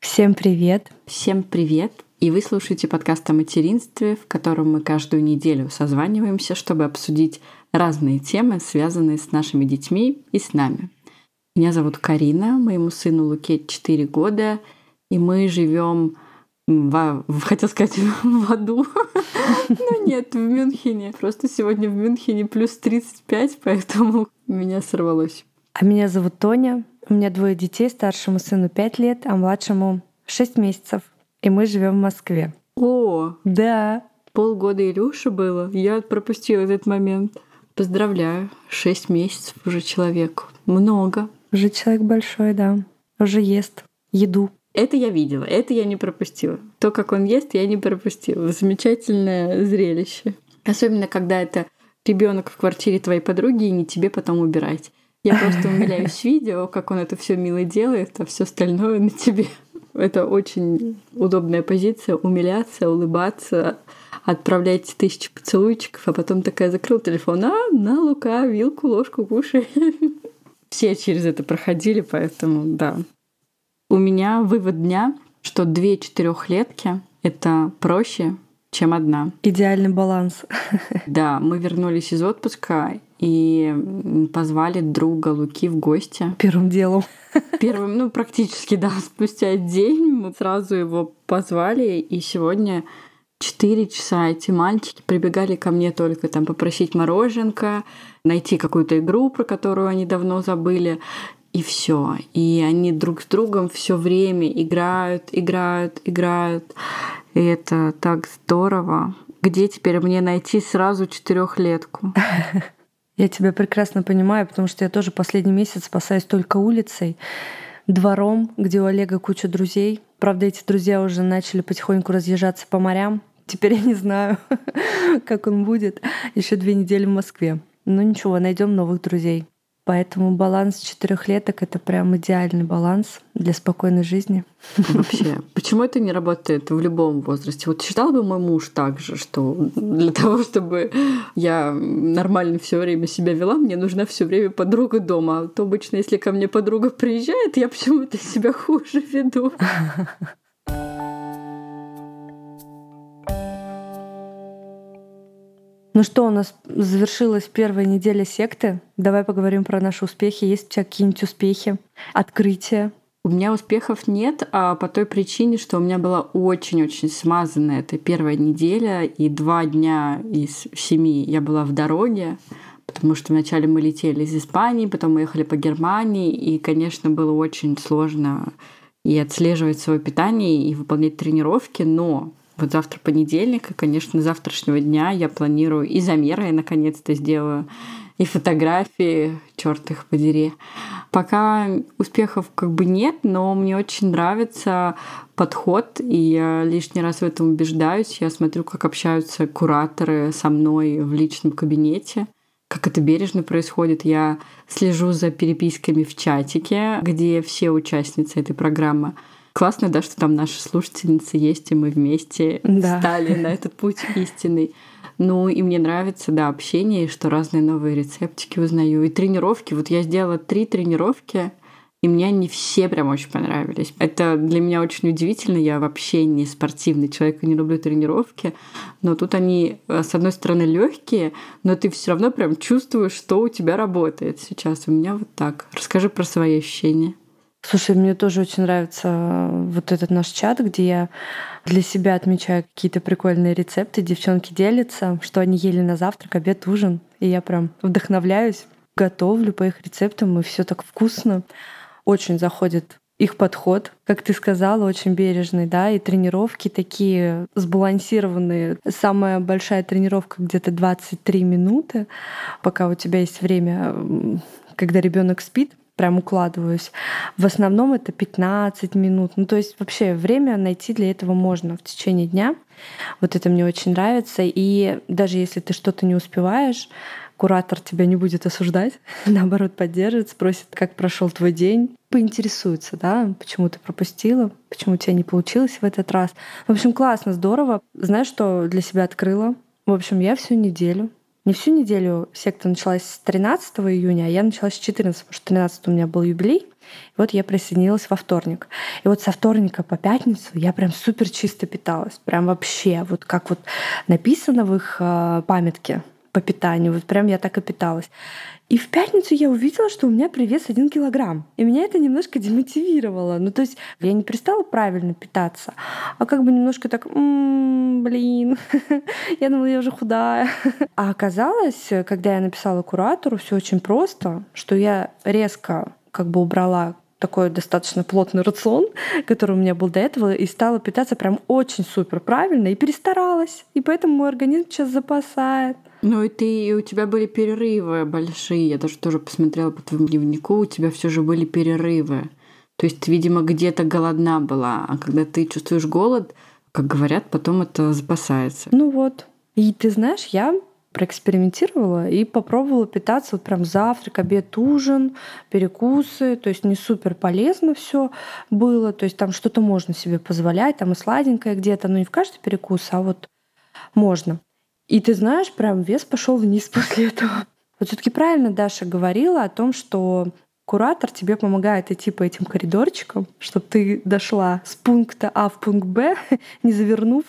Всем привет! Всем привет! И вы слушаете подкаст о материнстве, в котором мы каждую неделю созваниваемся, чтобы обсудить разные темы, связанные с нашими детьми и с нами. Меня зовут Карина, моему сыну Луке 4 года, и мы живем в, хотел сказать, в аду. Но нет, в Мюнхене. Просто сегодня в Мюнхене плюс 35, поэтому меня сорвалось. А меня зовут Тоня. У меня двое детей, старшему сыну 5 лет, а младшему 6 месяцев. И мы живем в Москве. О, да. Полгода Илюши было. Я пропустила этот момент. Поздравляю. Шесть месяцев уже человеку. Много. Уже человек большой, да. Уже ест еду. Это я видела, это я не пропустила. То, как он ест, я не пропустила. Замечательное зрелище. Особенно, когда это ребенок в квартире твоей подруги и не тебе потом убирать. Я просто умиляюсь видео, как он это все мило делает, а все остальное на тебе. Это очень удобная позиция умиляться, улыбаться, отправлять тысячи поцелуйчиков, а потом такая закрыл телефон, а, на, Лука, вилку, ложку, кушай. Все через это проходили, поэтому да. У меня вывод дня, что две четырехлетки — это проще, чем одна. Идеальный баланс. Да, мы вернулись из отпуска и позвали друга Луки в гости. Первым делом. Первым, ну, практически, да, спустя день мы сразу его позвали, и сегодня четыре часа эти мальчики прибегали ко мне только там попросить мороженка, найти какую-то игру, про которую они давно забыли, и все. И они друг с другом все время играют, играют, играют. И это так здорово. Где теперь мне найти сразу четырехлетку? Я тебя прекрасно понимаю, потому что я тоже последний месяц спасаюсь только улицей, двором, где у Олега куча друзей. Правда, эти друзья уже начали потихоньку разъезжаться по морям. Теперь я не знаю, как он будет еще две недели в Москве. Но ничего, найдем новых друзей. Поэтому баланс четырехлеток это прям идеальный баланс для спокойной жизни. Вообще, почему это не работает в любом возрасте? Вот считал бы мой муж так же, что для того, чтобы я нормально все время себя вела, мне нужна все время подруга дома. А то обычно, если ко мне подруга приезжает, я почему-то себя хуже веду. Ну что, у нас завершилась первая неделя секты. Давай поговорим про наши успехи. Есть у тебя какие-нибудь успехи, открытия? У меня успехов нет, а по той причине, что у меня была очень-очень смазанная эта первая неделя, и два дня из семи я была в дороге, потому что вначале мы летели из Испании, потом мы ехали по Германии, и, конечно, было очень сложно и отслеживать свое питание, и выполнять тренировки, но вот завтра понедельник, и, конечно, завтрашнего дня я планирую и замеры я наконец-то сделаю, и фотографии, черт их подери. Пока успехов как бы нет, но мне очень нравится подход, и я лишний раз в этом убеждаюсь. Я смотрю, как общаются кураторы со мной в личном кабинете как это бережно происходит. Я слежу за переписками в чатике, где все участницы этой программы Классно, да, что там наши слушательницы есть, и мы вместе да. стали на этот путь истинный. Ну, и мне нравится, да, общение, и что разные новые рецептики узнаю. И тренировки. Вот я сделала три тренировки, и мне они все прям очень понравились. Это для меня очень удивительно. Я вообще не спортивный человек и не люблю тренировки. Но тут они, э, с одной стороны, легкие, но ты все равно прям чувствуешь, что у тебя работает сейчас. У меня вот так. Расскажи про свои ощущения. Слушай, мне тоже очень нравится э, вот этот наш чат, где я для себя отмечаю какие-то прикольные рецепты, девчонки делятся, что они ели на завтрак, обед, ужин. И я прям вдохновляюсь, готовлю по их рецептам, и все так вкусно. Очень заходит их подход, как ты сказала, очень бережный, да, и тренировки такие сбалансированные. Самая большая тренировка где-то 23 минуты, пока у тебя есть время, когда ребенок спит, прям укладываюсь. В основном это 15 минут. Ну, то есть вообще время найти для этого можно в течение дня. Вот это мне очень нравится. И даже если ты что-то не успеваешь, куратор тебя не будет осуждать, наоборот, поддержит, спросит, как прошел твой день, поинтересуется, да, почему ты пропустила, почему у тебя не получилось в этот раз. В общем, классно, здорово. Знаешь, что для себя открыла? В общем, я всю неделю Не всю неделю секта началась с 13 июня, а я начала с 14, потому что 13 у меня был юбилей. И вот я присоединилась во вторник. И вот со вторника по пятницу я прям супер чисто питалась. Прям вообще, вот как вот написано в их э, памятке по питанию. Вот прям я так и питалась. И в пятницу я увидела, что у меня привес один килограмм. И меня это немножко демотивировало. Ну, то есть я не перестала правильно питаться, а как бы немножко так, м-м, блин, я думала, я уже худая. А оказалось, когда я написала куратору, все очень просто, что я резко как бы убрала такой достаточно плотный рацион, который у меня был до этого, и стала питаться прям очень супер правильно, и перестаралась. И поэтому мой организм сейчас запасает. Ну и ты, и у тебя были перерывы большие. Я даже тоже посмотрела по твоему дневнику, у тебя все же были перерывы. То есть ты, видимо, где-то голодна была, а когда ты чувствуешь голод, как говорят, потом это запасается. Ну вот. И ты знаешь, я проэкспериментировала и попробовала питаться вот прям завтрак, обед, ужин, перекусы. То есть не супер полезно все было. То есть там что-то можно себе позволять, там и сладенькое где-то, но не в каждый перекус, а вот можно. И ты знаешь, прям вес пошел вниз после этого. Вот все-таки правильно Даша говорила о том, что куратор тебе помогает идти по этим коридорчикам, чтобы ты дошла с пункта А в пункт Б, не завернув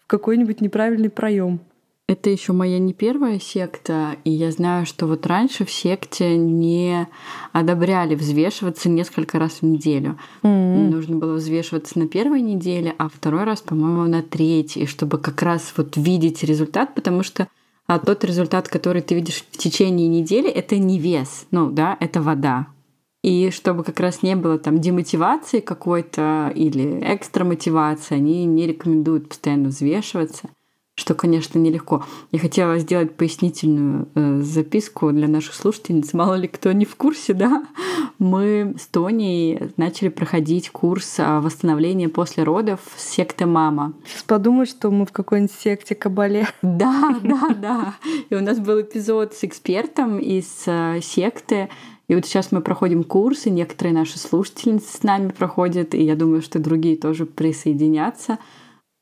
в какой-нибудь неправильный проем. Это еще моя не первая секта, и я знаю, что вот раньше в секте не одобряли взвешиваться несколько раз в неделю. Mm-hmm. Нужно было взвешиваться на первой неделе, а второй раз, по-моему, на третьей, чтобы как раз вот видеть результат, потому что а тот результат, который ты видишь в течение недели, это не вес, ну да, это вода. И чтобы как раз не было там демотивации какой-то или экстра мотивации, они не рекомендуют постоянно взвешиваться что, конечно, нелегко. Я хотела сделать пояснительную э, записку для наших слушательниц. Мало ли кто не в курсе, да? Мы с Тоней начали проходить курс восстановления после родов секты «Мама». Сейчас подумать, что мы в какой-нибудь секте Кабале. Да, да, да. И у нас был эпизод с экспертом из э, секты, и вот сейчас мы проходим курсы, некоторые наши слушательницы с нами проходят, и я думаю, что другие тоже присоединятся.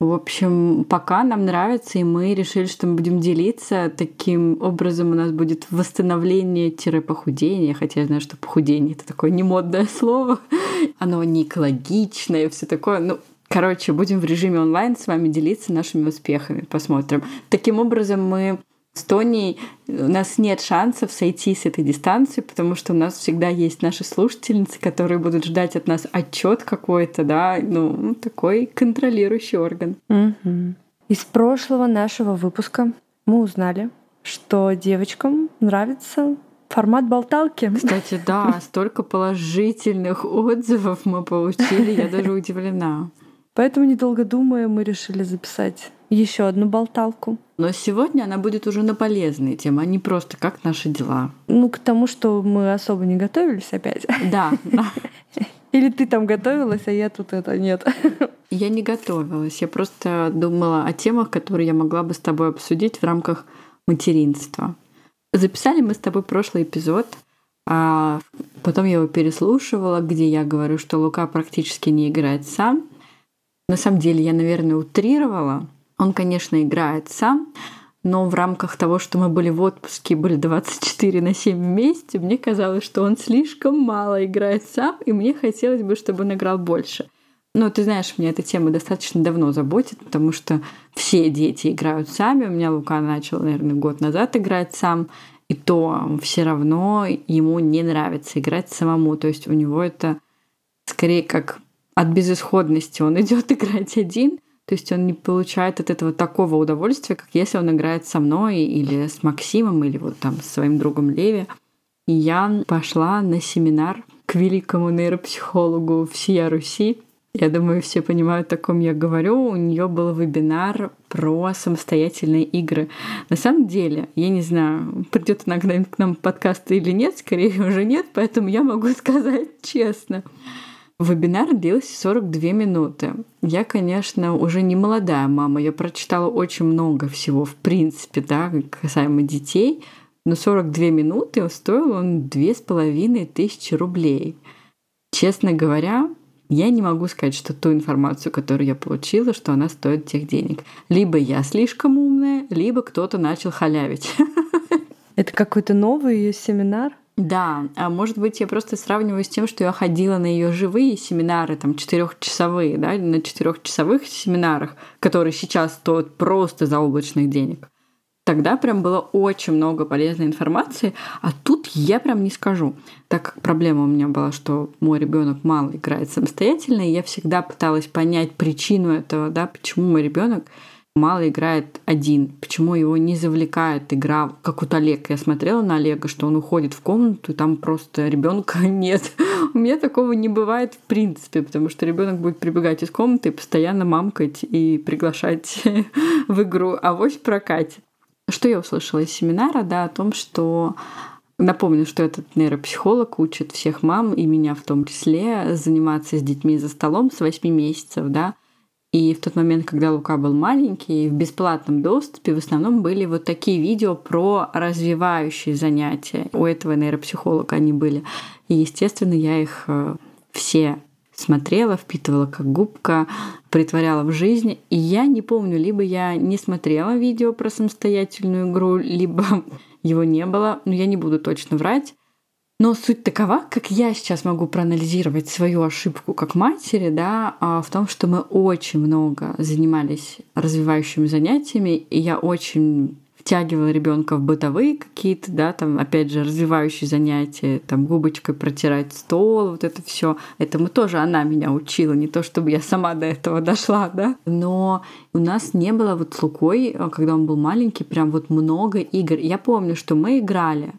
В общем, пока нам нравится, и мы решили, что мы будем делиться. Таким образом у нас будет восстановление-похудение, хотя я знаю, что похудение — это такое немодное слово. Оно не экологичное, все такое. Ну, короче, будем в режиме онлайн с вами делиться нашими успехами. Посмотрим. Таким образом, мы с Тоней у нас нет шансов сойти с этой дистанции, потому что у нас всегда есть наши слушательницы, которые будут ждать от нас отчет какой-то, да, ну, такой контролирующий орган. Угу. Из прошлого нашего выпуска мы узнали, что девочкам нравится формат болталки. Кстати, да, столько положительных отзывов мы получили, я даже удивлена. Поэтому, недолго думая, мы решили записать еще одну болталку. Но сегодня она будет уже на полезные темы, а не просто как наши дела. Ну, к тому, что мы особо не готовились опять. Да. Или ты там готовилась, а я тут это нет. Я не готовилась. Я просто думала о темах, которые я могла бы с тобой обсудить в рамках материнства. Записали мы с тобой прошлый эпизод, а потом я его переслушивала, где я говорю, что Лука практически не играет сам. На самом деле я, наверное, утрировала. Он, конечно, играет сам, но в рамках того, что мы были в отпуске, были 24 на 7 вместе, мне казалось, что он слишком мало играет сам, и мне хотелось бы, чтобы он играл больше. Но ты знаешь, меня эта тема достаточно давно заботит, потому что все дети играют сами. У меня Лука начал, наверное, год назад играть сам, и то все равно ему не нравится играть самому. То есть у него это скорее как от безысходности он идет играть один, то есть он не получает от этого такого удовольствия, как если он играет со мной или с Максимом, или вот там с своим другом Леви. И я пошла на семинар к великому нейропсихологу всея Руси. Я думаю, все понимают, о ком я говорю. У нее был вебинар про самостоятельные игры. На самом деле, я не знаю, придет она к нам подкаст или нет, скорее уже нет, поэтому я могу сказать честно. Вебинар длился 42 минуты. Я, конечно, уже не молодая мама, я прочитала очень много всего, в принципе, да, касаемо детей, но 42 минуты стоил он две с половиной тысячи рублей. Честно говоря, я не могу сказать, что ту информацию, которую я получила, что она стоит тех денег. Либо я слишком умная, либо кто-то начал халявить. Это какой-то новый семинар? Да, а может быть, я просто сравниваю с тем, что я ходила на ее живые семинары, там, четырехчасовые, да, на четырехчасовых семинарах, которые сейчас стоят просто заоблачных денег. Тогда прям было очень много полезной информации, а тут я прям не скажу. Так как проблема у меня была, что мой ребенок мало играет самостоятельно, и я всегда пыталась понять причину этого, да, почему мой ребенок мало играет один, почему его не завлекает игра, как вот Олег. Я смотрела на Олега, что он уходит в комнату, и там просто ребенка нет. У меня такого не бывает в принципе, потому что ребенок будет прибегать из комнаты постоянно мамкать и приглашать в игру, а вось прокатит. Что я услышала из семинара, да, о том, что Напомню, что этот нейропсихолог учит всех мам, и меня в том числе, заниматься с детьми за столом с 8 месяцев, да. И в тот момент, когда Лука был маленький, в бесплатном доступе в основном были вот такие видео про развивающие занятия. У этого нейропсихолога они были. И, естественно, я их э, все смотрела, впитывала как губка, притворяла в жизнь. И я не помню, либо я не смотрела видео про самостоятельную игру, либо его не было. Но я не буду точно врать. Но суть такова, как я сейчас могу проанализировать свою ошибку как матери, да, а, в том, что мы очень много занимались развивающими занятиями, и я очень втягивала ребенка в бытовые какие-то, да, там, опять же, развивающие занятия, там, губочкой протирать стол, вот это все. Этому тоже она меня учила, не то чтобы я сама до этого дошла, да. Но у нас не было вот с Лукой, когда он был маленький, прям вот много игр. Я помню, что мы играли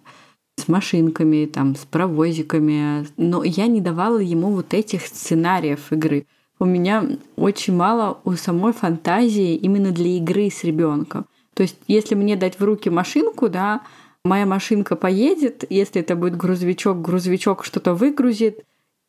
с машинками, там, с паровозиками, но я не давала ему вот этих сценариев игры. У меня очень мало у самой фантазии именно для игры с ребенком. То есть, если мне дать в руки машинку, да, моя машинка поедет, если это будет грузовичок, грузовичок что-то выгрузит,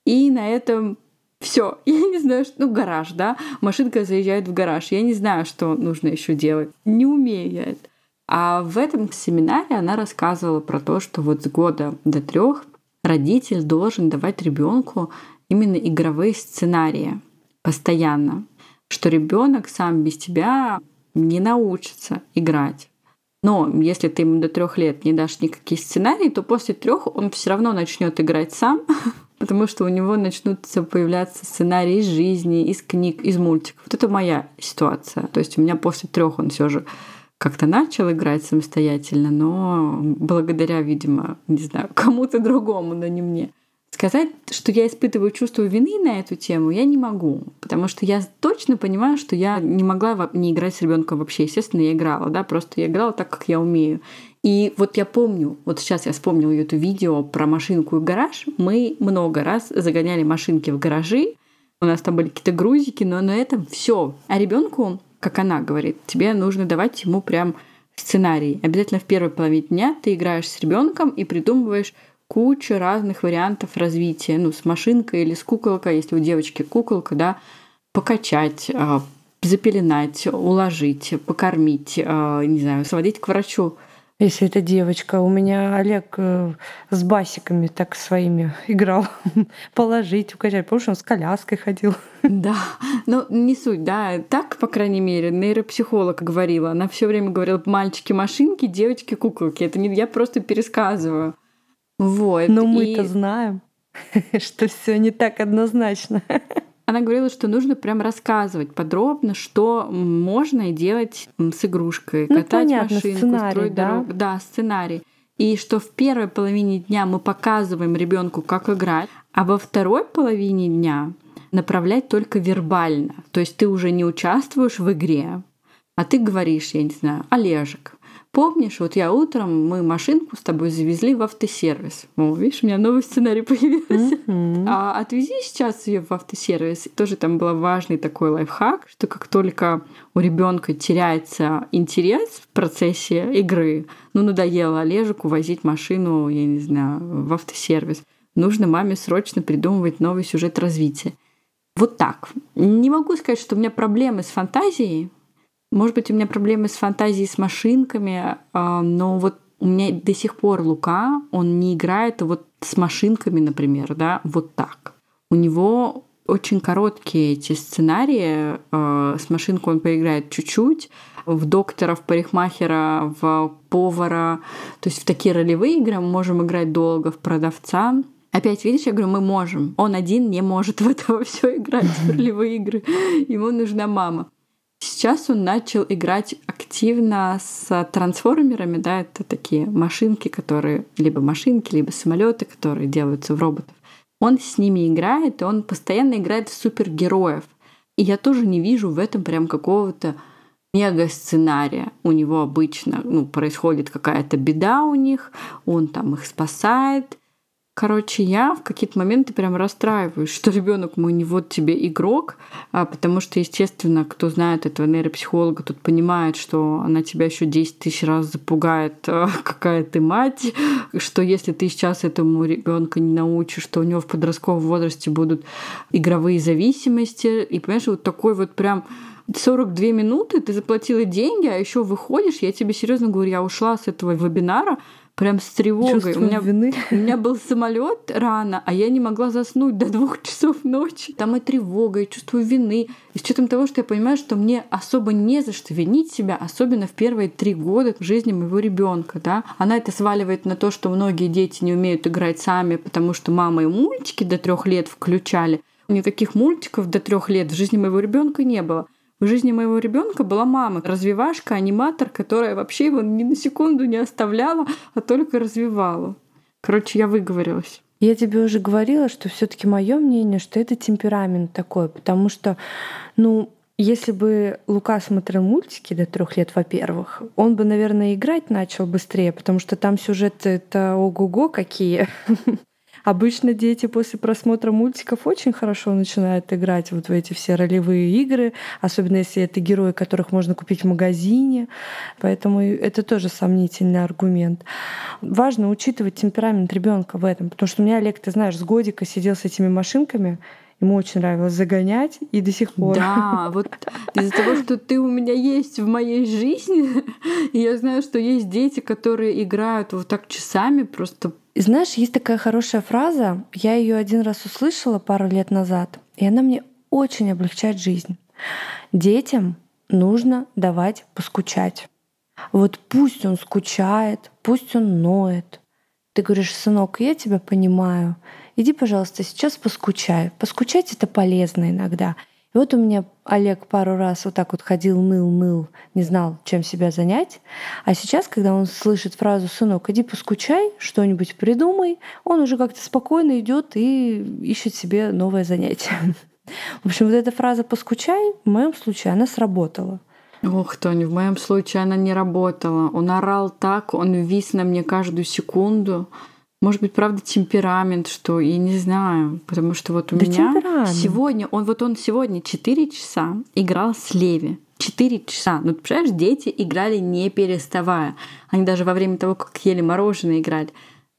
и на этом все. Я не знаю, что... Ну, гараж, да? Машинка заезжает в гараж. Я не знаю, что нужно еще делать. Не умею я это. А в этом семинаре она рассказывала про то, что вот с года до трех родитель должен давать ребенку именно игровые сценарии постоянно, что ребенок сам без тебя не научится играть. Но если ты ему до трех лет не дашь никакие сценарии, то после трех он все равно начнет играть сам, потому что у него начнутся появляться сценарии из жизни, из книг, из мультиков. Вот это моя ситуация. То есть у меня после трех он все же как-то начал играть самостоятельно, но благодаря, видимо, не знаю, кому-то другому, но не мне. Сказать, что я испытываю чувство вины на эту тему, я не могу, потому что я точно понимаю, что я не могла не играть с ребенком вообще. Естественно, я играла, да, просто я играла так, как я умею. И вот я помню, вот сейчас я вспомнила это видео про машинку и гараж. Мы много раз загоняли машинки в гаражи. У нас там были какие-то грузики, но на этом все. А ребенку, как она говорит, тебе нужно давать ему прям сценарий. Обязательно в первой половине дня ты играешь с ребенком и придумываешь куча разных вариантов развития. Ну, с машинкой или с куколкой, если у девочки куколка, да, покачать, а, запеленать, уложить, покормить, а, не знаю, сводить к врачу. Если это девочка, у меня Олег э, с басиками так своими играл. Положить, укачать. Потому что он с коляской ходил. Да, но не суть, да. Так, по крайней мере, нейропсихолог говорила. Она все время говорила мальчики-машинки, девочки-куколки. Это не я просто пересказываю. Вот. Но мы-то и... знаем, что все не так однозначно. Она говорила, что нужно прям рассказывать подробно, что можно делать с игрушкой, ну, катать понятно, машинку, строить да? дорогу. Да, сценарий. И что в первой половине дня мы показываем ребенку, как играть, а во второй половине дня направлять только вербально. То есть ты уже не участвуешь в игре, а ты говоришь, я не знаю, Олежек, Помнишь, вот я утром, мы машинку с тобой завезли в автосервис. О, видишь, у меня новый сценарий появился. Mm-hmm. А отвези сейчас ее в автосервис. Тоже там был важный такой лайфхак, что как только у ребенка теряется интерес в процессе игры, ну, надоело Олежику возить машину, я не знаю, в автосервис, нужно маме срочно придумывать новый сюжет развития. Вот так. Не могу сказать, что у меня проблемы с фантазией, может быть, у меня проблемы с фантазией, с машинками, а, но вот у меня до сих пор Лука, он не играет вот с машинками, например, да, вот так. У него очень короткие эти сценарии. А, с машинкой он поиграет чуть-чуть, в доктора, в парикмахера, в повара. То есть в такие ролевые игры мы можем играть долго, в продавца. Опять, видишь, я говорю, мы можем. Он один не может в это все играть, в ролевые игры. Ему нужна мама. Сейчас он начал играть активно с трансформерами, да, это такие машинки, которые либо машинки, либо самолеты, которые делаются в роботов. Он с ними играет, и он постоянно играет в супергероев. И я тоже не вижу в этом прям какого-то мега сценария. У него обычно ну, происходит какая-то беда у них, он там их спасает, Короче, я в какие-то моменты прям расстраиваюсь, что ребенок мой не вот тебе игрок, а потому что, естественно, кто знает этого нейропсихолога, тот понимает, что она тебя еще 10 тысяч раз запугает, а, какая ты мать, что если ты сейчас этому ребенка не научишь, что у него в подростковом возрасте будут игровые зависимости. И понимаешь, вот такой вот прям 42 минуты, ты заплатила деньги, а еще выходишь, я тебе серьезно говорю, я ушла с этого вебинара, прям с тревогой. Чувство у меня, вины. у меня был самолет рано, а я не могла заснуть до двух часов ночи. Там и тревога, и чувство вины. И с учетом того, что я понимаю, что мне особо не за что винить себя, особенно в первые три года жизни моего ребенка, да. Она это сваливает на то, что многие дети не умеют играть сами, потому что мама и мультики до трех лет включали. Никаких мультиков до трех лет в жизни моего ребенка не было. В жизни моего ребенка была мама, развивашка, аниматор, которая вообще его ни на секунду не оставляла, а только развивала. Короче, я выговорилась. Я тебе уже говорила, что все-таки мое мнение, что это темперамент такой, потому что, ну, если бы Лука смотрел мультики до трех лет, во-первых, он бы, наверное, играть начал быстрее, потому что там сюжеты это ого-го какие. Обычно дети после просмотра мультиков очень хорошо начинают играть вот в эти все ролевые игры, особенно если это герои, которых можно купить в магазине. Поэтому это тоже сомнительный аргумент. Важно учитывать темперамент ребенка в этом, потому что у меня Олег, ты знаешь, с годика сидел с этими машинками, Ему очень нравилось загонять, и до сих пор. Да, вот из-за того, что ты у меня есть в моей жизни, я знаю, что есть дети, которые играют вот так часами, просто знаешь, есть такая хорошая фраза, я ее один раз услышала пару лет назад, и она мне очень облегчает жизнь. Детям нужно давать поскучать. Вот пусть он скучает, пусть он ноет. Ты говоришь, сынок, я тебя понимаю. Иди, пожалуйста, сейчас поскучай. Поскучать это полезно иногда. И вот у меня Олег пару раз вот так вот ходил, ныл, ныл, не знал, чем себя занять. А сейчас, когда он слышит фразу «сынок, иди поскучай, что-нибудь придумай», он уже как-то спокойно идет и ищет себе новое занятие. В общем, вот эта фраза «поскучай» в моем случае она сработала. Ох, Тони, в моем случае она не работала. Он орал так, он вис на мне каждую секунду. Может быть, правда, темперамент, что я не знаю, потому что вот у да меня сегодня, он вот он сегодня 4 часа играл с Леви. 4 часа. Ну, ты представляешь, дети играли не переставая. Они даже во время того, как ели мороженое, играли.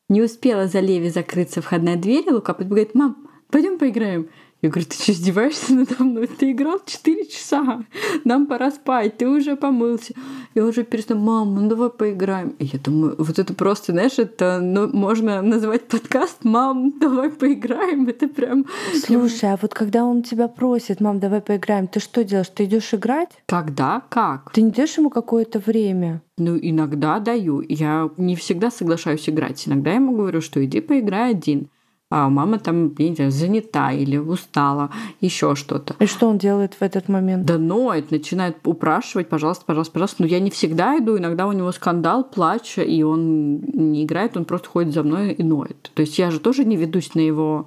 Не успела за Леви закрыться входная дверь, Лука говорит, мам, пойдем поиграем. Я говорю, ты что, издеваешься надо мной? Ты играл 4 часа, нам пора спать, ты уже помылся. Я уже перестал, мам, ну давай поиграем. И я думаю, вот это просто, знаешь, это ну, можно назвать подкаст «Мам, давай поиграем». Это прям... Слушай, а вот когда он тебя просит, мам, давай поиграем, ты что делаешь? Ты идешь играть? Когда? Как? Ты не даешь ему какое-то время? Ну, иногда даю. Я не всегда соглашаюсь играть. Иногда я ему говорю, что иди поиграй один а мама там, я не знаю, занята или устала, еще что-то. И что он делает в этот момент? Да ноет, начинает упрашивать, пожалуйста, пожалуйста, пожалуйста. Но я не всегда иду, иногда у него скандал, плач, и он не играет, он просто ходит за мной и ноет. То есть я же тоже не ведусь на его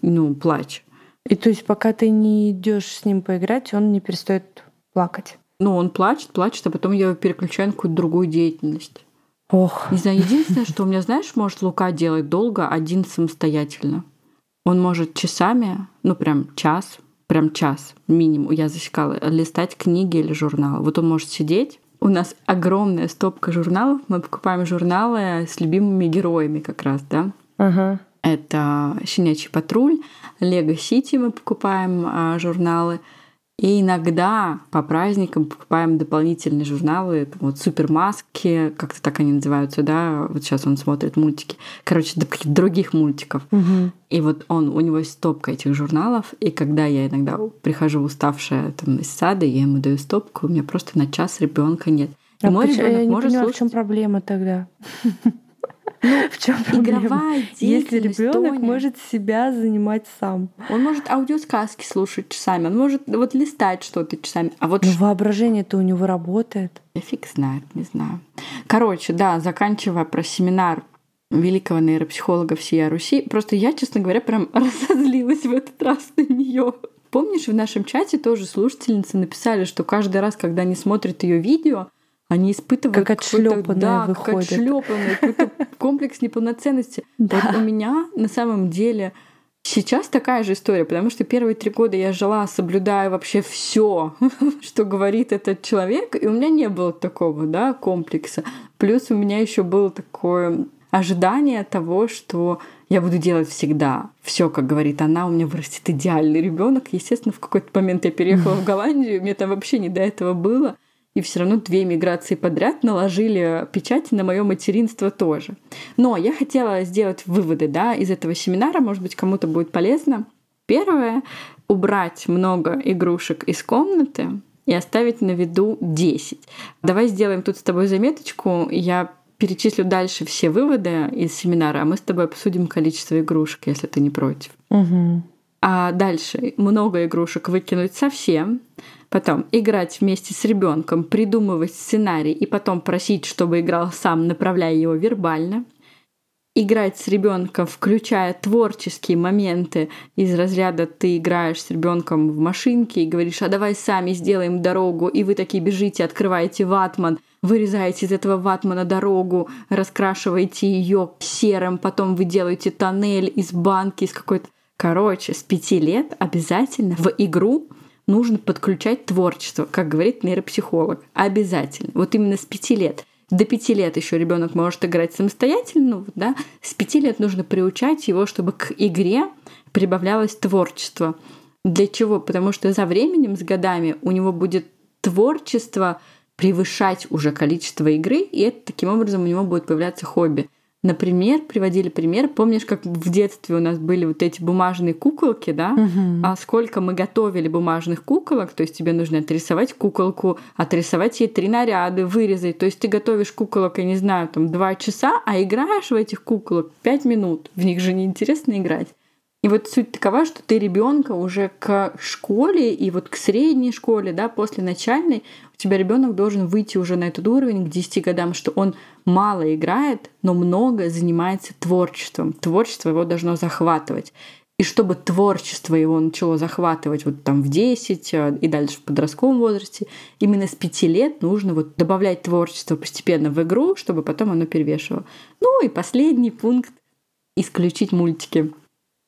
ну, плач. И то есть пока ты не идешь с ним поиграть, он не перестает плакать? Ну, он плачет, плачет, а потом я его переключаю на какую-то другую деятельность. Ох. Не знаю, единственное, что у меня, знаешь, может Лука делать долго один самостоятельно. Он может часами, ну прям час, прям час минимум, я засекала, листать книги или журналы. Вот он может сидеть, у нас огромная стопка журналов. Мы покупаем журналы с любимыми героями как раз, да? Ага. Это «Щенячий патруль», «Лего Сити» мы покупаем а, журналы. И иногда по праздникам покупаем дополнительные журналы, вот супермаски, как-то так они называются, да, вот сейчас он смотрит мультики, короче, других мультиков. Угу. И вот он, у него есть стопка этих журналов, и когда я иногда прихожу уставшая там из сада, я ему даю стопку, у меня просто на час ребенка нет. И а мой ребенок я не может понимаю, слушать... в чем проблема тогда? Ну, в чем Игровая Если ребенок может себя занимать сам. Он может аудиосказки слушать часами, он может вот листать что-то часами. А вот Но воображение-то у него работает. Я фиг знает, не знаю. Короче, да, заканчивая про семинар великого нейропсихолога всей Руси, просто я, честно говоря, прям разозлилась в этот раз на нее. Помнишь, в нашем чате тоже слушательницы написали, что каждый раз, когда они смотрят ее видео, они испытывают как отшлепанное да, выходит. как отшлепанное, какой-то комплекс неполноценности. Вот у меня на самом деле Сейчас такая же история, потому что первые три года я жила, соблюдая вообще все, что говорит этот человек, и у меня не было такого, да, комплекса. Плюс у меня еще было такое ожидание того, что я буду делать всегда все, как говорит она, у меня вырастет идеальный ребенок. Естественно, в какой-то момент я переехала в Голландию, мне там вообще не до этого было и все равно две миграции подряд наложили печать на мое материнство тоже. Но я хотела сделать выводы да, из этого семинара, может быть, кому-то будет полезно. Первое — убрать много игрушек из комнаты и оставить на виду 10. Давай сделаем тут с тобой заметочку. Я перечислю дальше все выводы из семинара, а мы с тобой обсудим количество игрушек, если ты не против. Угу. А дальше много игрушек выкинуть совсем. Потом играть вместе с ребенком, придумывать сценарий и потом просить, чтобы играл сам, направляя его вербально. Играть с ребенком, включая творческие моменты из разряда ты играешь с ребенком в машинке и говоришь, а давай сами сделаем дорогу, и вы такие бежите, открываете ватман, вырезаете из этого ватмана дорогу, раскрашиваете ее серым, потом вы делаете тоннель из банки, из какой-то... Короче, с пяти лет обязательно в игру нужно подключать творчество, как говорит нейропсихолог. Обязательно. Вот именно с пяти лет. До пяти лет еще ребенок может играть самостоятельно, ну, да, с пяти лет нужно приучать его, чтобы к игре прибавлялось творчество. Для чего? Потому что за временем, с годами у него будет творчество превышать уже количество игры, и это таким образом у него будет появляться хобби. Например, приводили пример, помнишь, как в детстве у нас были вот эти бумажные куколки, да? Угу. А сколько мы готовили бумажных куколок, то есть тебе нужно отрисовать куколку, отрисовать ей три наряда, вырезать. То есть ты готовишь куколок, я не знаю, там два часа, а играешь в этих куколок пять минут. В них же неинтересно играть. И вот суть такова, что ты ребенка уже к школе и вот к средней школе, да, после начальной, у тебя ребенок должен выйти уже на этот уровень к 10 годам, что он мало играет, но много занимается творчеством. Творчество его должно захватывать. И чтобы творчество его начало захватывать вот там в 10 а, и дальше в подростковом возрасте, именно с 5 лет нужно вот добавлять творчество постепенно в игру, чтобы потом оно перевешивало. Ну и последний пункт — исключить мультики.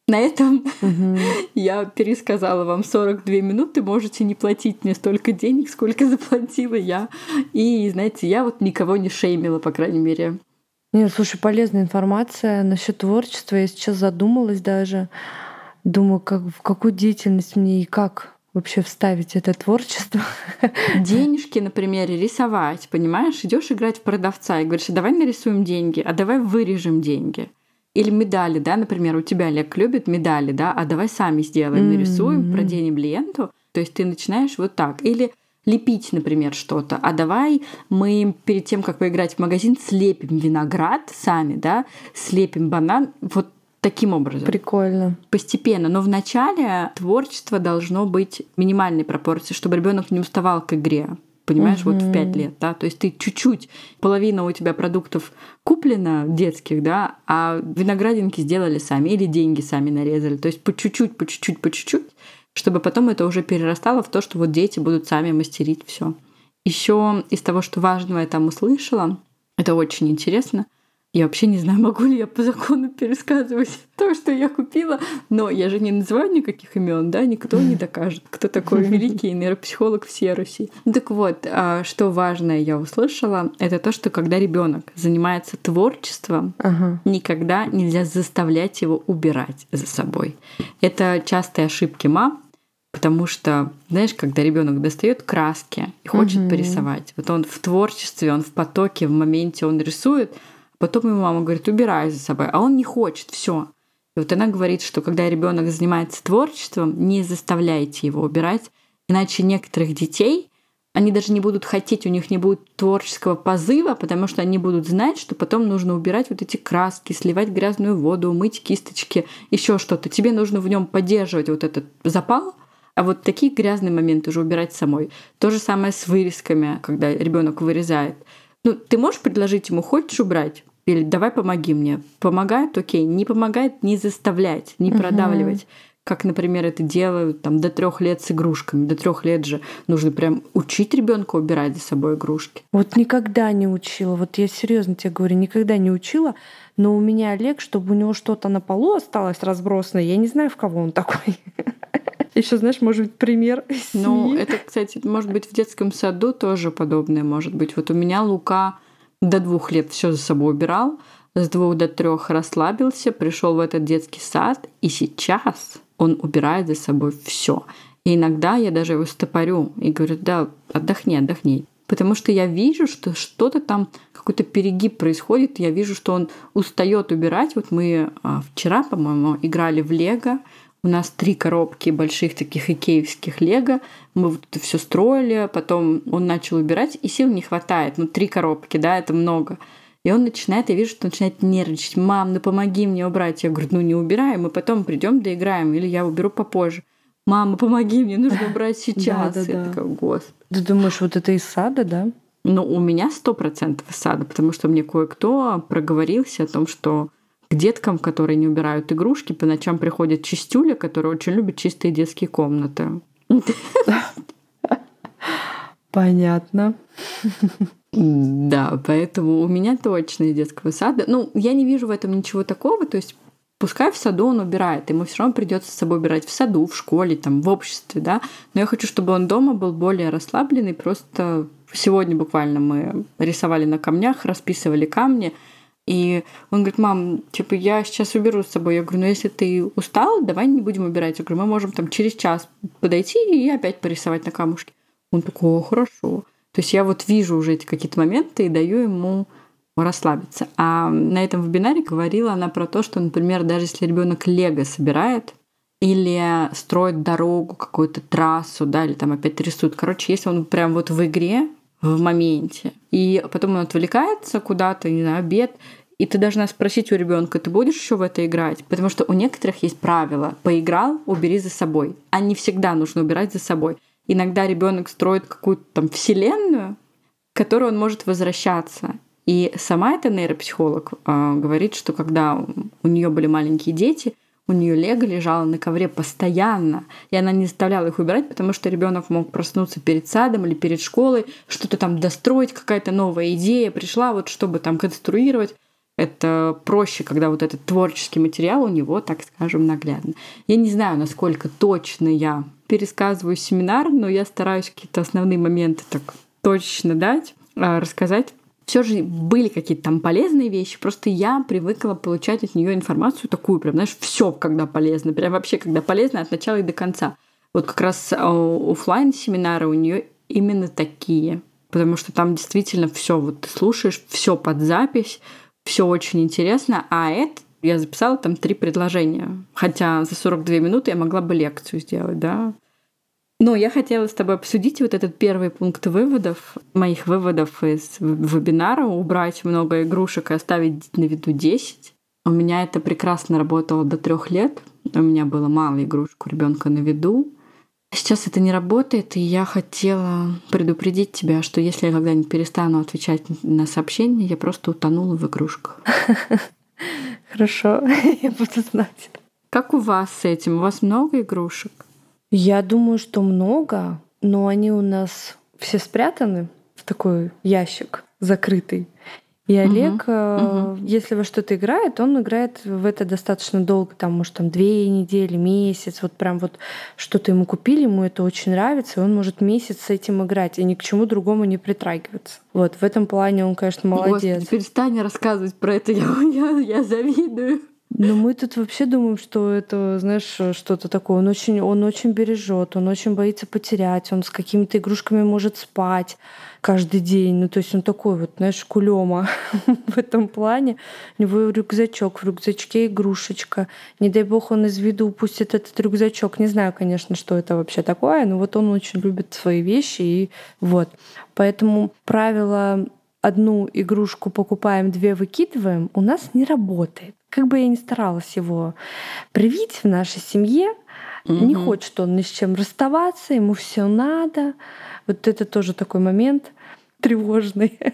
На этом угу. я пересказала вам 42 минуты. Можете не платить мне столько денег, сколько заплатила я. И, знаете, я вот никого не шеймила, по крайней мере. Нет, слушай, полезная информация насчет творчества. Я сейчас задумалась даже. Думаю, как, в какую деятельность мне и как вообще вставить это творчество. Денежки, например, рисовать, понимаешь? Идешь играть в продавца и говоришь, «А давай нарисуем деньги, а давай вырежем деньги. Или медали, да, например, у тебя Олег любит медали, да, а давай сами сделаем, нарисуем, mm-hmm. проденем ленту. То есть ты начинаешь вот так. Или лепить, например, что-то. А давай мы перед тем, как поиграть в магазин, слепим виноград сами, да, слепим банан. Вот таким образом. Прикольно. Постепенно. Но вначале творчество должно быть минимальной пропорции, чтобы ребенок не уставал к игре понимаешь, угу. вот в 5 лет, да, то есть ты чуть-чуть, половина у тебя продуктов куплена детских, да, а виноградинки сделали сами или деньги сами нарезали, то есть по чуть-чуть, по чуть-чуть, по чуть-чуть, чтобы потом это уже перерастало в то, что вот дети будут сами мастерить все. Еще из того, что важного я там услышала, это очень интересно, я вообще не знаю, могу ли я по закону пересказывать то, что я купила, но я же не называю никаких имен, да, никто не докажет, кто такой великий нейропсихолог всей Руси. Так вот, а, что важное я услышала, это то, что когда ребенок занимается творчеством, ага. никогда нельзя заставлять его убирать за собой. Это частые ошибки мам, Потому что, знаешь, когда ребенок достает краски и хочет угу. порисовать, вот он в творчестве, он в потоке, в моменте он рисует, потом ему мама говорит, убирай за собой, а он не хочет, все. И вот она говорит, что когда ребенок занимается творчеством, не заставляйте его убирать, иначе некоторых детей они даже не будут хотеть, у них не будет творческого позыва, потому что они будут знать, что потом нужно убирать вот эти краски, сливать грязную воду, мыть кисточки, еще что-то. Тебе нужно в нем поддерживать вот этот запал, а вот такие грязные моменты уже убирать самой. То же самое с вырезками, когда ребенок вырезает. Ну, ты можешь предложить ему, хочешь убрать? Или давай помоги мне. Помогает, окей. Не помогает, не заставлять, не продавливать как, например, это делают там до трех лет с игрушками. До трех лет же нужно прям учить ребенка убирать за собой игрушки. Вот никогда не учила. Вот я серьезно тебе говорю, никогда не учила. Но у меня Олег, чтобы у него что-то на полу осталось разбросано, я не знаю, в кого он такой. Еще, знаешь, может быть, пример Ну, это, кстати, может быть, в детском саду тоже подобное может быть. Вот у меня Лука до двух лет все за собой убирал, с двух до трех расслабился, пришел в этот детский сад, и сейчас он убирает за собой все. И иногда я даже его стопорю и говорю, да, отдохни, отдохни. Потому что я вижу, что что-то там, какой-то перегиб происходит. Я вижу, что он устает убирать. Вот мы а, вчера, по-моему, играли в Лего. У нас три коробки больших таких икеевских лего. Мы вот это все строили, потом он начал убирать, и сил не хватает. Ну, три коробки, да, это много. И он начинает, я вижу, что он начинает нервничать. Мам, ну помоги мне убрать. Я говорю, ну не убираем, мы потом придем доиграем, или я уберу попозже. Мама, помоги мне, нужно убрать сейчас. Я такая, господи. Ты думаешь, вот это из сада, да? Ну, у меня сто процентов из сада, потому что мне кое-кто проговорился о том, что к деткам, которые не убирают игрушки, по ночам приходит чистюля, которая очень любит чистые детские комнаты. Понятно. Да, поэтому у меня точно из детского сада. Ну, я не вижу в этом ничего такого, то есть пускай в саду он убирает, ему все равно придется с собой убирать в саду, в школе, там, в обществе, да. Но я хочу, чтобы он дома был более расслабленный. Просто сегодня буквально мы рисовали на камнях, расписывали камни, и он говорит, мам, типа, я сейчас уберу с собой. Я говорю, ну если ты устал, давай не будем убирать. Я говорю, мы можем там через час подойти и опять порисовать на камушке. Он такой, о, хорошо. То есть я вот вижу уже эти какие-то моменты и даю ему расслабиться. А на этом вебинаре говорила она про то, что, например, даже если ребенок лего собирает или строит дорогу, какую-то трассу, да, или там опять рисует. Короче, если он прям вот в игре, в моменте, и потом он отвлекается куда-то, не знаю, обед, и ты должна спросить у ребенка, ты будешь еще в это играть? Потому что у некоторых есть правило: поиграл, убери за собой. А не всегда нужно убирать за собой. Иногда ребенок строит какую-то там вселенную, к которой он может возвращаться. И сама эта нейропсихолог э, говорит, что когда у нее были маленькие дети, у нее лего лежало на ковре постоянно, и она не заставляла их убирать, потому что ребенок мог проснуться перед садом или перед школой, что-то там достроить, какая-то новая идея пришла, вот чтобы там конструировать. Это проще, когда вот этот творческий материал у него, так скажем, наглядно. Я не знаю, насколько точно я пересказываю семинар, но я стараюсь какие-то основные моменты так точно дать, а, рассказать. Все же были какие-то там полезные вещи, просто я привыкла получать от нее информацию такую, прям, знаешь, все когда полезно, прям вообще когда полезно от начала и до конца. Вот как раз а, офлайн семинары у нее именно такие, потому что там действительно все, вот ты слушаешь, все под запись, все очень интересно, а это я записала там три предложения. Хотя за 42 минуты я могла бы лекцию сделать, да. Но я хотела с тобой обсудить вот этот первый пункт выводов, моих выводов из вебинара, убрать много игрушек и оставить на виду 10. У меня это прекрасно работало до трех лет. У меня было мало игрушек у ребенка на виду. Сейчас это не работает, и я хотела предупредить тебя, что если я когда-нибудь перестану отвечать на сообщения, я просто утонула в игрушках. Хорошо, я буду знать. Как у вас с этим? У вас много игрушек? Я думаю, что много, но они у нас все спрятаны в такой ящик закрытый. И Олег, угу. если во что-то играет, он играет в это достаточно долго, там, может, там две недели, месяц, вот прям вот что-то ему купили, ему это очень нравится, и он может месяц с этим играть, и ни к чему другому не притрагиваться. Вот, в этом плане он, конечно, молодец. Господи, перестань рассказывать про это, я, я, я завидую. Ну, мы тут вообще думаем, что это, знаешь, что-то такое. Он очень, он очень бережет, он очень боится потерять, он с какими-то игрушками может спать каждый день. Ну, то есть он такой вот, знаешь, кулема в этом плане. У него рюкзачок, в рюкзачке игрушечка. Не дай бог он из виду упустит этот рюкзачок. Не знаю, конечно, что это вообще такое, но вот он очень любит свои вещи и вот. Поэтому правило одну игрушку покупаем, две выкидываем, у нас не работает. Как бы я ни старалась его привить в нашей семье, mm-hmm. не хочет он ни с чем расставаться, ему все надо. Вот это тоже такой момент тревожный.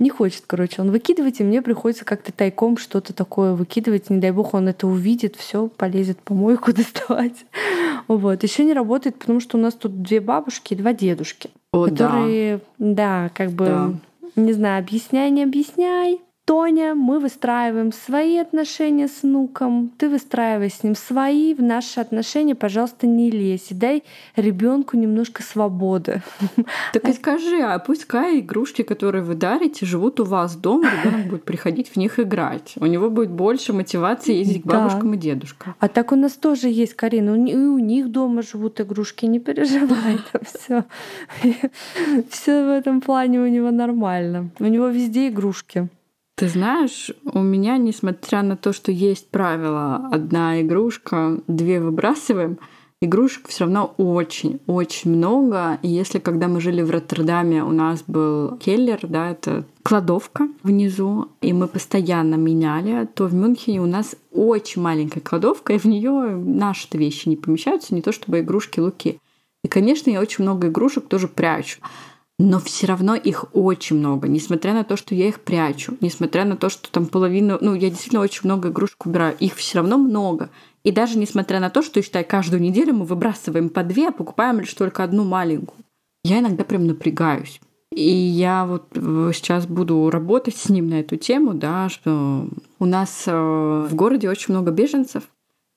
Не хочет, короче, он выкидывать, и мне приходится как-то тайком что-то такое выкидывать. Не дай бог, он это увидит, все полезет помойку доставать. Вот. Еще не работает, потому что у нас тут две бабушки и два дедушки, О, которые, да, да как бы да не знаю, объясняй, не объясняй. Тоня, мы выстраиваем свои отношения с внуком, ты выстраивай с ним свои, в наши отношения, пожалуйста, не лезь, и дай ребенку немножко свободы. Так и скажи, а пускай игрушки, которые вы дарите, живут у вас дома, ребенок будет приходить в них играть. У него будет больше мотивации ездить к бабушкам да. и дедушкам. А так у нас тоже есть, Карина, и у них дома живут игрушки, не переживай, все. Все в этом плане у него нормально. У него везде игрушки. Ты знаешь, у меня, несмотря на то, что есть правило одна игрушка, две выбрасываем, игрушек все равно очень-очень много. И если когда мы жили в Роттердаме, у нас был келлер, да, это кладовка внизу, и мы постоянно меняли, то в Мюнхене у нас очень маленькая кладовка, и в нее наши вещи не помещаются, не то чтобы игрушки, луки. И, конечно, я очень много игрушек тоже прячу но все равно их очень много, несмотря на то, что я их прячу, несмотря на то, что там половину, ну, я действительно очень много игрушек убираю, их все равно много. И даже несмотря на то, что, считай, каждую неделю мы выбрасываем по две, а покупаем лишь только одну маленькую. Я иногда прям напрягаюсь. И я вот э, сейчас буду работать с ним на эту тему, да, что у нас э, в городе очень много беженцев.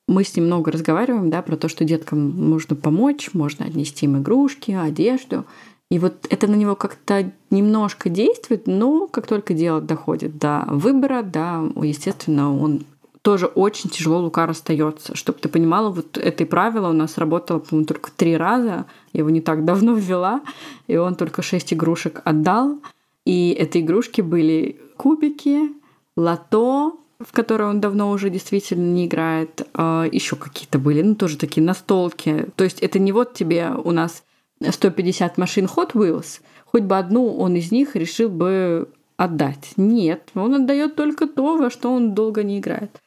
Мы с ним много разговариваем, да, про то, что деткам можно помочь, можно отнести им игрушки, одежду. И вот это на него как-то немножко действует, но как только дело доходит до выбора, да, естественно, он тоже очень тяжело Лука расстается. Чтобы ты понимала, вот это правило у нас работало, по-моему, только три раза. Я его не так давно ввела, и он только шесть игрушек отдал. И это игрушки были кубики, лото, в которое он давно уже действительно не играет. А, Еще какие-то были, ну тоже такие настолки. То есть это не вот тебе у нас 150 машин Hot Wheels, хоть бы одну он из них решил бы отдать. Нет, он отдает только то, во что он долго не играет.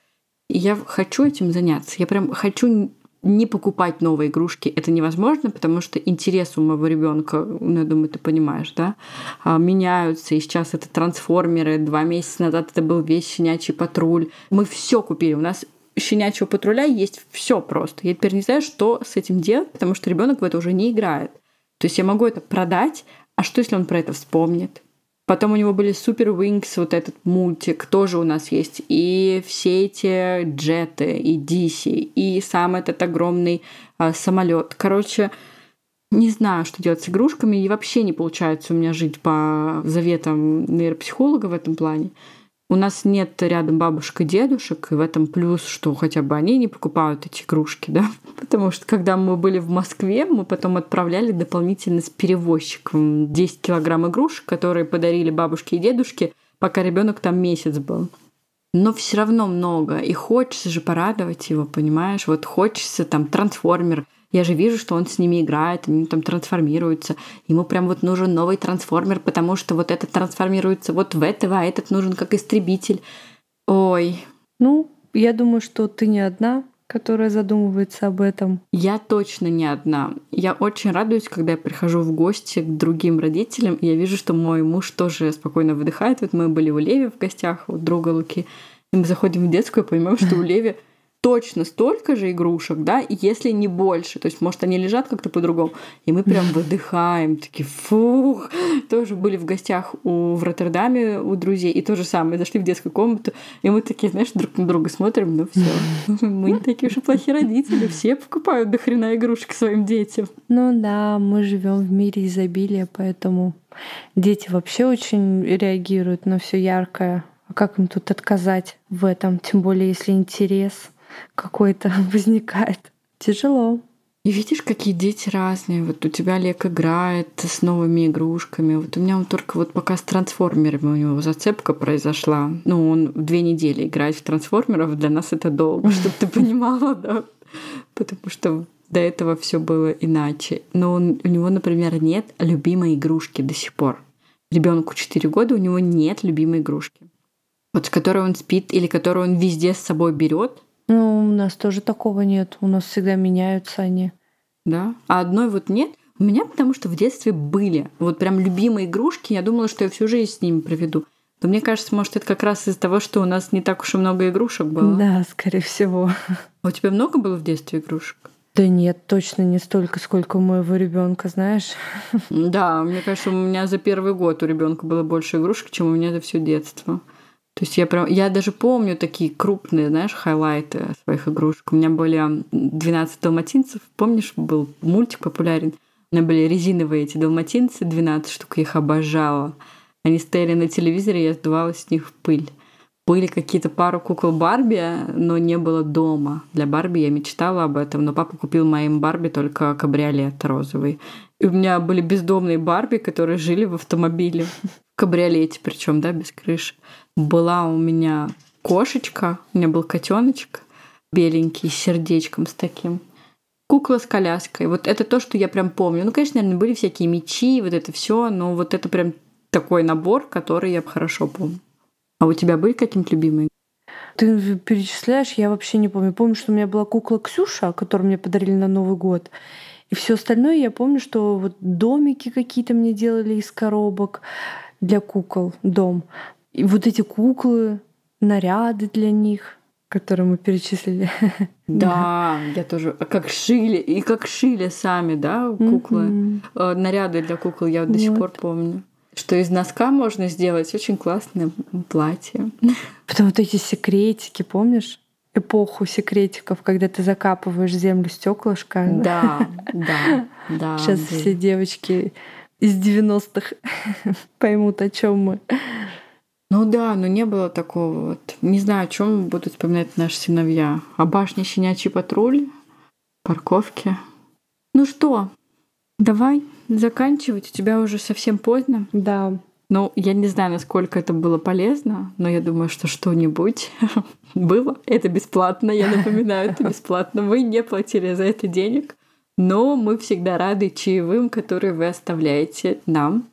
И я хочу этим заняться. Я прям хочу не покупать новые игрушки. Это невозможно, потому что интерес у моего ребенка, ну, я думаю, ты понимаешь, да, а, меняются. И сейчас это трансформеры. Два месяца назад это был весь щенячий патруль. Мы все купили. У нас щенячьего патруля есть все просто. Я теперь не знаю, что с этим делать, потому что ребенок в это уже не играет. То есть я могу это продать, а что если он про это вспомнит? Потом у него были Super Wings, вот этот мультик тоже у нас есть. И все эти джеты, и DC, и сам этот огромный а, самолет. Короче, не знаю, что делать с игрушками, и вообще не получается у меня жить по заветам нейропсихолога в этом плане. У нас нет рядом бабушек и дедушек, и в этом плюс, что хотя бы они не покупают эти игрушки, да. Потому что когда мы были в Москве, мы потом отправляли дополнительно с перевозчиком 10 килограмм игрушек, которые подарили бабушке и дедушке, пока ребенок там месяц был. Но все равно много, и хочется же порадовать его, понимаешь? Вот хочется там трансформер я же вижу, что он с ними играет, они там трансформируются. Ему прям вот нужен новый трансформер, потому что вот этот трансформируется вот в этого, а этот нужен как истребитель. Ой. Ну, я думаю, что ты не одна, которая задумывается об этом. Я точно не одна. Я очень радуюсь, когда я прихожу в гости к другим родителям, и я вижу, что мой муж тоже спокойно выдыхает. Вот мы были у Леви в гостях, у друга Луки, и мы заходим в детскую и понимаем, что у Леви точно столько же игрушек, да, если не больше. То есть, может, они лежат как-то по-другому. И мы прям выдыхаем, такие, фух. Тоже были в гостях у, в Роттердаме у друзей. И то же самое, зашли в детскую комнату, и мы такие, знаешь, друг на друга смотрим, ну все, мы такие уж и плохие родители. Все покупают до хрена игрушек своим детям. Ну да, мы живем в мире изобилия, поэтому дети вообще очень реагируют на все яркое А как им тут отказать в этом? Тем более, если интерес какой-то возникает. Тяжело. И видишь, какие дети разные. Вот у тебя Олег играет с новыми игрушками. Вот у меня он только вот пока с трансформерами у него зацепка произошла. Ну, он две недели играет в трансформеров. Для нас это долго, чтобы ты понимала, да. Потому что до этого все было иначе. Но он, у него, например, нет любимой игрушки до сих пор. Ребенку 4 года, у него нет любимой игрушки. Вот с которой он спит или которую он везде с собой берет, ну, у нас тоже такого нет. У нас всегда меняются они. Да? А одной вот нет? У меня потому что в детстве были. Вот прям любимые игрушки. Я думала, что я всю жизнь с ними проведу. Но мне кажется, может, это как раз из-за того, что у нас не так уж и много игрушек было. Да, скорее всего. А у тебя много было в детстве игрушек? Да нет, точно не столько, сколько у моего ребенка, знаешь. Да, мне кажется, у меня за первый год у ребенка было больше игрушек, чем у меня за все детство. То есть я прям, я даже помню такие крупные, знаешь, хайлайты своих игрушек. У меня были 12 далматинцев. Помнишь, был мультик популярен? У меня были резиновые эти далматинцы, 12 штук, я их обожала. Они стояли на телевизоре, я сдувала с них пыль. Были какие-то пару кукол Барби, но не было дома. Для Барби я мечтала об этом, но папа купил моим Барби только кабриолет розовый. И у меня были бездомные Барби, которые жили в автомобиле. В кабриолете причем, да, без крыши была у меня кошечка, у меня был котеночек беленький, с сердечком с таким. Кукла с коляской. Вот это то, что я прям помню. Ну, конечно, наверное, были всякие мечи, вот это все, но вот это прям такой набор, который я хорошо помню. А у тебя были какие-нибудь любимые? Ты перечисляешь, я вообще не помню. Помню, что у меня была кукла Ксюша, которую мне подарили на Новый год. И все остальное я помню, что вот домики какие-то мне делали из коробок для кукол, дом. И вот эти куклы, наряды для них, которые мы перечислили. Да, я тоже. А как шили, и как шили сами, да, куклы. Э, наряды для кукол я до сих пор помню. Что из носка можно сделать очень классное платье. Потом вот эти секретики, помнишь? эпоху секретиков, когда ты закапываешь землю стеклышко. Да, да, да. Сейчас все девочки из 90-х поймут, о чем мы. Ну да, но не было такого вот. Не знаю, о чем будут вспоминать наши сыновья. О башне щенячий патруль, парковке. Ну что, давай заканчивать. У тебя уже совсем поздно. Да. Ну, я не знаю, насколько это было полезно, но я думаю, что что-нибудь было. Это бесплатно, я напоминаю, это бесплатно. Вы не платили за это денег, но мы всегда рады чаевым, которые вы оставляете нам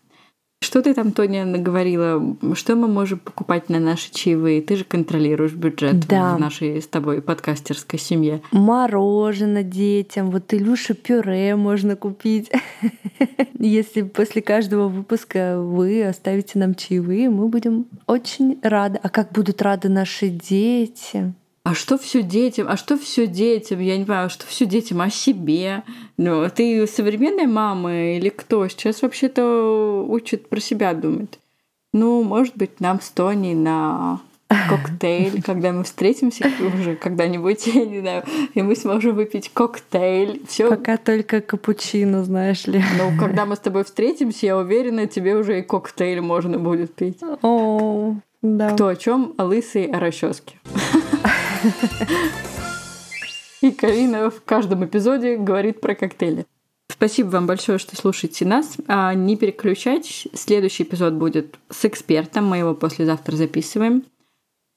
что ты там, Тоня, наговорила? Что мы можем покупать на наши чаевые? Ты же контролируешь бюджет да. в нашей с тобой подкастерской семье. Мороженое детям, вот Илюша пюре можно купить. Если после каждого выпуска вы оставите нам чаевые, мы будем очень рады. А как будут рады наши дети? А что все детям, а что все детям, я не понимаю, а что все детям о себе. Ну, ты современная мама или кто? Сейчас вообще-то учат про себя думать. Ну, может быть, нам с Тони на коктейль, когда мы встретимся уже когда-нибудь, я не знаю, и мы сможем выпить коктейль. Все. Пока только капучино, знаешь ли. Ну, когда мы с тобой встретимся, я уверена, тебе уже и коктейль можно будет пить. О, да. Кто о чем? О лысой о расческе. И Карина в каждом эпизоде говорит про коктейли. Спасибо вам большое, что слушаете нас. А, не переключайтесь. Следующий эпизод будет с экспертом. Мы его послезавтра записываем.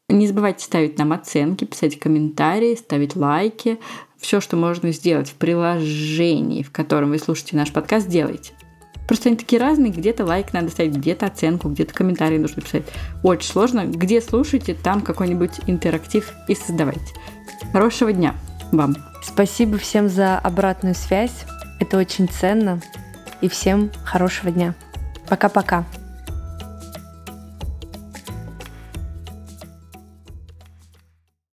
Не забывайте ставить нам оценки, писать комментарии, ставить лайки. Все, что можно сделать в приложении, в котором вы слушаете наш подкаст, делайте. Просто они такие разные, где-то лайк надо ставить, где-то оценку, где-то комментарий нужно писать. Очень сложно. Где слушаете, там какой-нибудь интерактив и создавайте. Хорошего дня вам. Спасибо всем за обратную связь. Это очень ценно. И всем хорошего дня. Пока-пока.